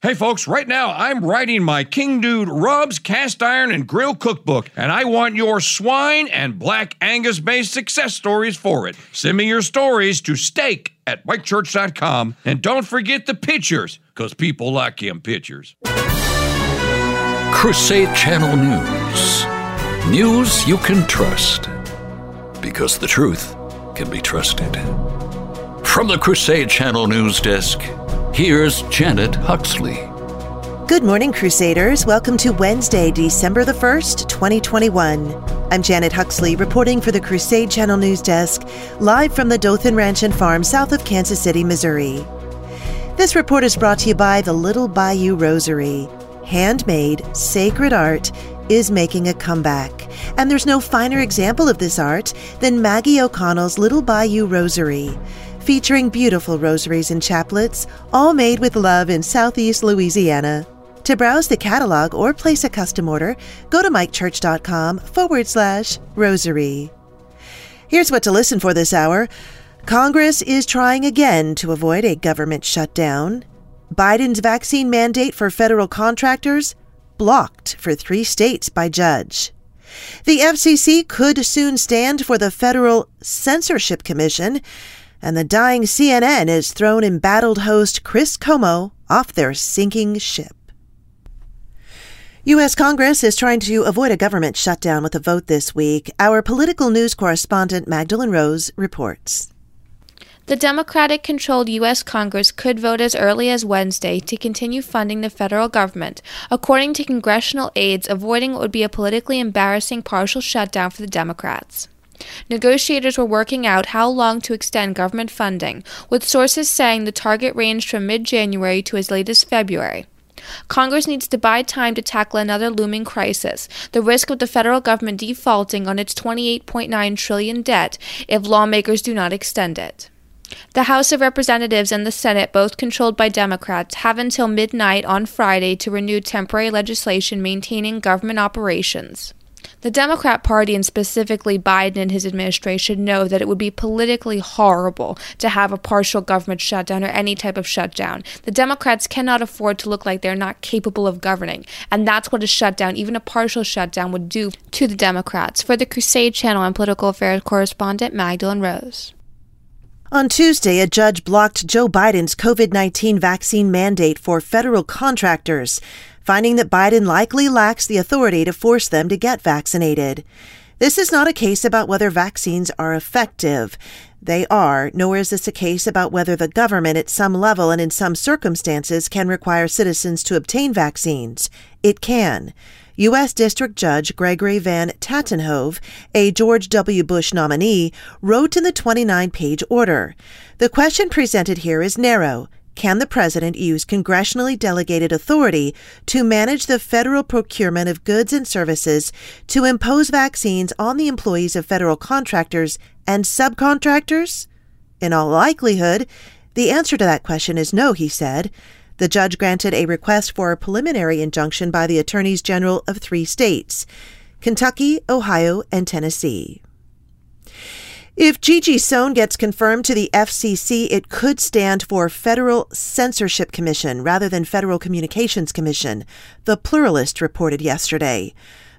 Hey folks, right now I'm writing my King Dude Rubs, Cast Iron, and Grill Cookbook, and I want your swine and black Angus based success stories for it. Send me your stories to steak at mikechurch.com, and don't forget the pictures, because people like them pictures. Crusade Channel News. News you can trust. Because the truth can be trusted. From the Crusade Channel News Desk, here's Janet Huxley. Good morning, Crusaders. Welcome to Wednesday, December the 1st, 2021. I'm Janet Huxley reporting for the Crusade Channel News Desk, live from the Dothan Ranch and Farm south of Kansas City, Missouri. This report is brought to you by the Little Bayou Rosary. Handmade, sacred art is making a comeback. And there's no finer example of this art than Maggie O'Connell's Little Bayou Rosary featuring beautiful rosaries and chaplets, all made with love in southeast Louisiana. To browse the catalog or place a custom order, go to mikechurch.com forward slash rosary. Here's what to listen for this hour Congress is trying again to avoid a government shutdown. Biden's vaccine mandate for federal contractors blocked for three states by judge. The FCC could soon stand for the Federal Censorship Commission and the dying CNN has thrown embattled host Chris Cuomo off their sinking ship. U.S. Congress is trying to avoid a government shutdown with a vote this week. Our political news correspondent Magdalene Rose reports. The Democratic controlled U.S. Congress could vote as early as Wednesday to continue funding the federal government, according to congressional aides, avoiding what would be a politically embarrassing partial shutdown for the Democrats. Negotiators were working out how long to extend government funding, with sources saying the target ranged from mid January to as late as February. Congress needs to buy time to tackle another looming crisis, the risk of the federal government defaulting on its 28.9 trillion debt if lawmakers do not extend it. The House of Representatives and the Senate, both controlled by Democrats, have until midnight on Friday to renew temporary legislation maintaining government operations. The Democrat Party, and specifically Biden and his administration, know that it would be politically horrible to have a partial government shutdown or any type of shutdown. The Democrats cannot afford to look like they're not capable of governing, and that's what a shutdown, even a partial shutdown, would do to the Democrats. For the Crusade Channel, I'm political affairs correspondent Magdalene Rose. On Tuesday, a judge blocked Joe Biden's COVID 19 vaccine mandate for federal contractors finding that Biden likely lacks the authority to force them to get vaccinated. This is not a case about whether vaccines are effective. They are, nor is this a case about whether the government at some level and in some circumstances can require citizens to obtain vaccines. It can. U.S. District Judge Gregory Van Tatenhove, a George W. Bush nominee, wrote in the 29 page order The question presented here is narrow can the President use congressionally delegated authority to manage the federal procurement of goods and services to impose vaccines on the employees of federal contractors and subcontractors? In all likelihood, the answer to that question is no, he said. The judge granted a request for a preliminary injunction by the attorneys general of three states Kentucky, Ohio, and Tennessee. If Gigi Sohn gets confirmed to the FCC, it could stand for Federal Censorship Commission rather than Federal Communications Commission, the Pluralist reported yesterday.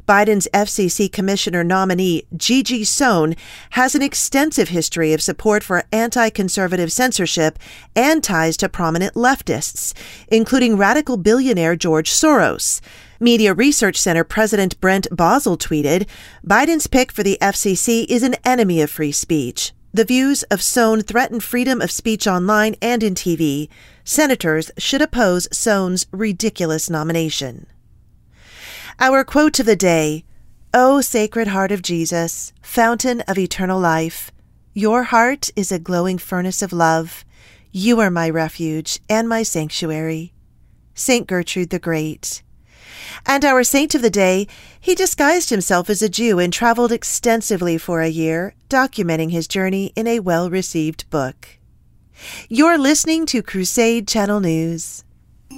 Biden's FCC commissioner nominee, Gigi Sohn, has an extensive history of support for anti conservative censorship and ties to prominent leftists, including radical billionaire George Soros. Media Research Center President Brent Bozell tweeted Biden's pick for the FCC is an enemy of free speech. The views of Sohn threaten freedom of speech online and in TV. Senators should oppose Sohn's ridiculous nomination. Our quote of the day O Sacred Heart of Jesus, fountain of eternal life, your heart is a glowing furnace of love. You are my refuge and my sanctuary. St. Gertrude the Great. And our saint of the day, he disguised himself as a Jew and traveled extensively for a year, documenting his journey in a well received book. You're listening to Crusade Channel News.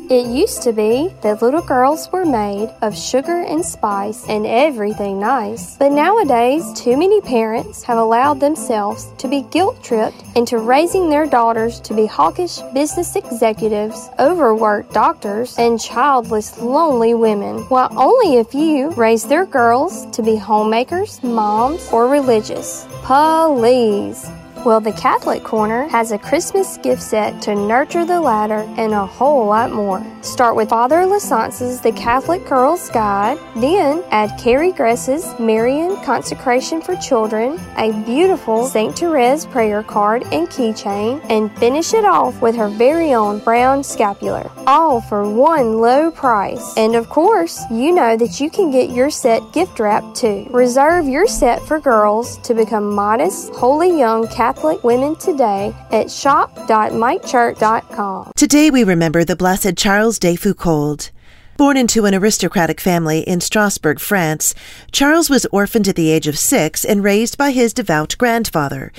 It used to be that little girls were made of sugar and spice and everything nice. But nowadays, too many parents have allowed themselves to be guilt tripped into raising their daughters to be hawkish business executives, overworked doctors, and childless, lonely women, while only a few raise their girls to be homemakers, moms, or religious. Please. Well, the Catholic Corner has a Christmas gift set to nurture the latter and a whole lot more. Start with Father Lasance's The Catholic Girl's Guide, then add Carrie Gress's Marian Consecration for Children, a beautiful St. Therese prayer card and keychain, and finish it off with her very own brown scapular, all for one low price. And of course, you know that you can get your set gift wrapped too. Reserve your set for girls to become modest, holy young Catholic Catholic women today at shop.mikechurch.com. Today we remember the Blessed Charles de Foucauld. Born into an aristocratic family in Strasbourg, France, Charles was orphaned at the age of six and raised by his devout grandfather.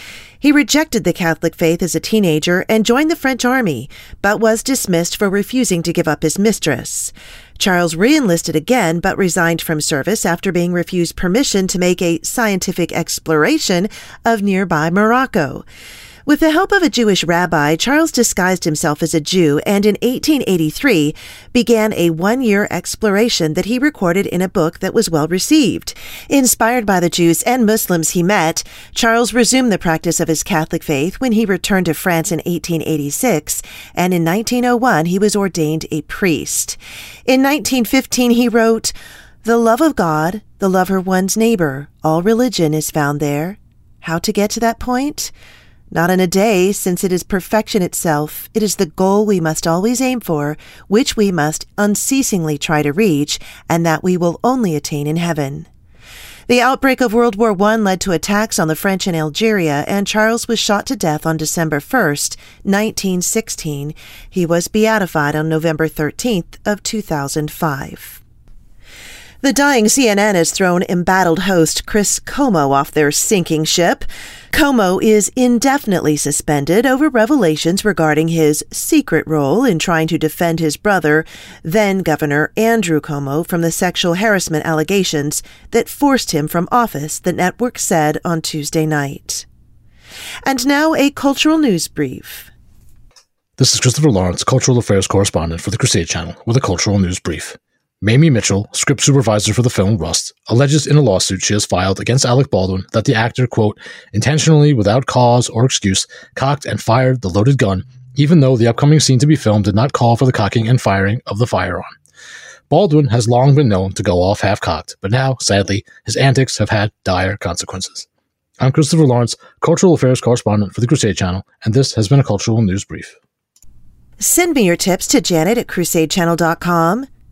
He rejected the Catholic faith as a teenager and joined the French army, but was dismissed for refusing to give up his mistress. Charles reenlisted again, but resigned from service after being refused permission to make a scientific exploration of nearby Morocco. With the help of a Jewish rabbi, Charles disguised himself as a Jew and in 1883 began a one year exploration that he recorded in a book that was well received. Inspired by the Jews and Muslims he met, Charles resumed the practice of his Catholic faith when he returned to France in 1886, and in 1901 he was ordained a priest. In 1915 he wrote, The love of God, the love of one's neighbor, all religion is found there. How to get to that point? Not in a day, since it is perfection itself. It is the goal we must always aim for, which we must unceasingly try to reach, and that we will only attain in heaven. The outbreak of World War I led to attacks on the French in Algeria, and Charles was shot to death on December 1st, 1916. He was beatified on November 13th of 2005. The dying CNN has thrown embattled host Chris Cuomo off their sinking ship. Cuomo is indefinitely suspended over revelations regarding his secret role in trying to defend his brother, then Governor Andrew Cuomo, from the sexual harassment allegations that forced him from office, the network said on Tuesday night. And now a cultural news brief. This is Christopher Lawrence, Cultural Affairs Correspondent for the Crusade Channel, with a cultural news brief. Mamie Mitchell, script supervisor for the film Rust, alleges in a lawsuit she has filed against Alec Baldwin that the actor, quote, intentionally, without cause or excuse, cocked and fired the loaded gun, even though the upcoming scene to be filmed did not call for the cocking and firing of the firearm. Baldwin has long been known to go off half cocked, but now, sadly, his antics have had dire consequences. I'm Christopher Lawrence, Cultural Affairs Correspondent for the Crusade Channel, and this has been a Cultural News Brief. Send me your tips to janet at crusadechannel.com.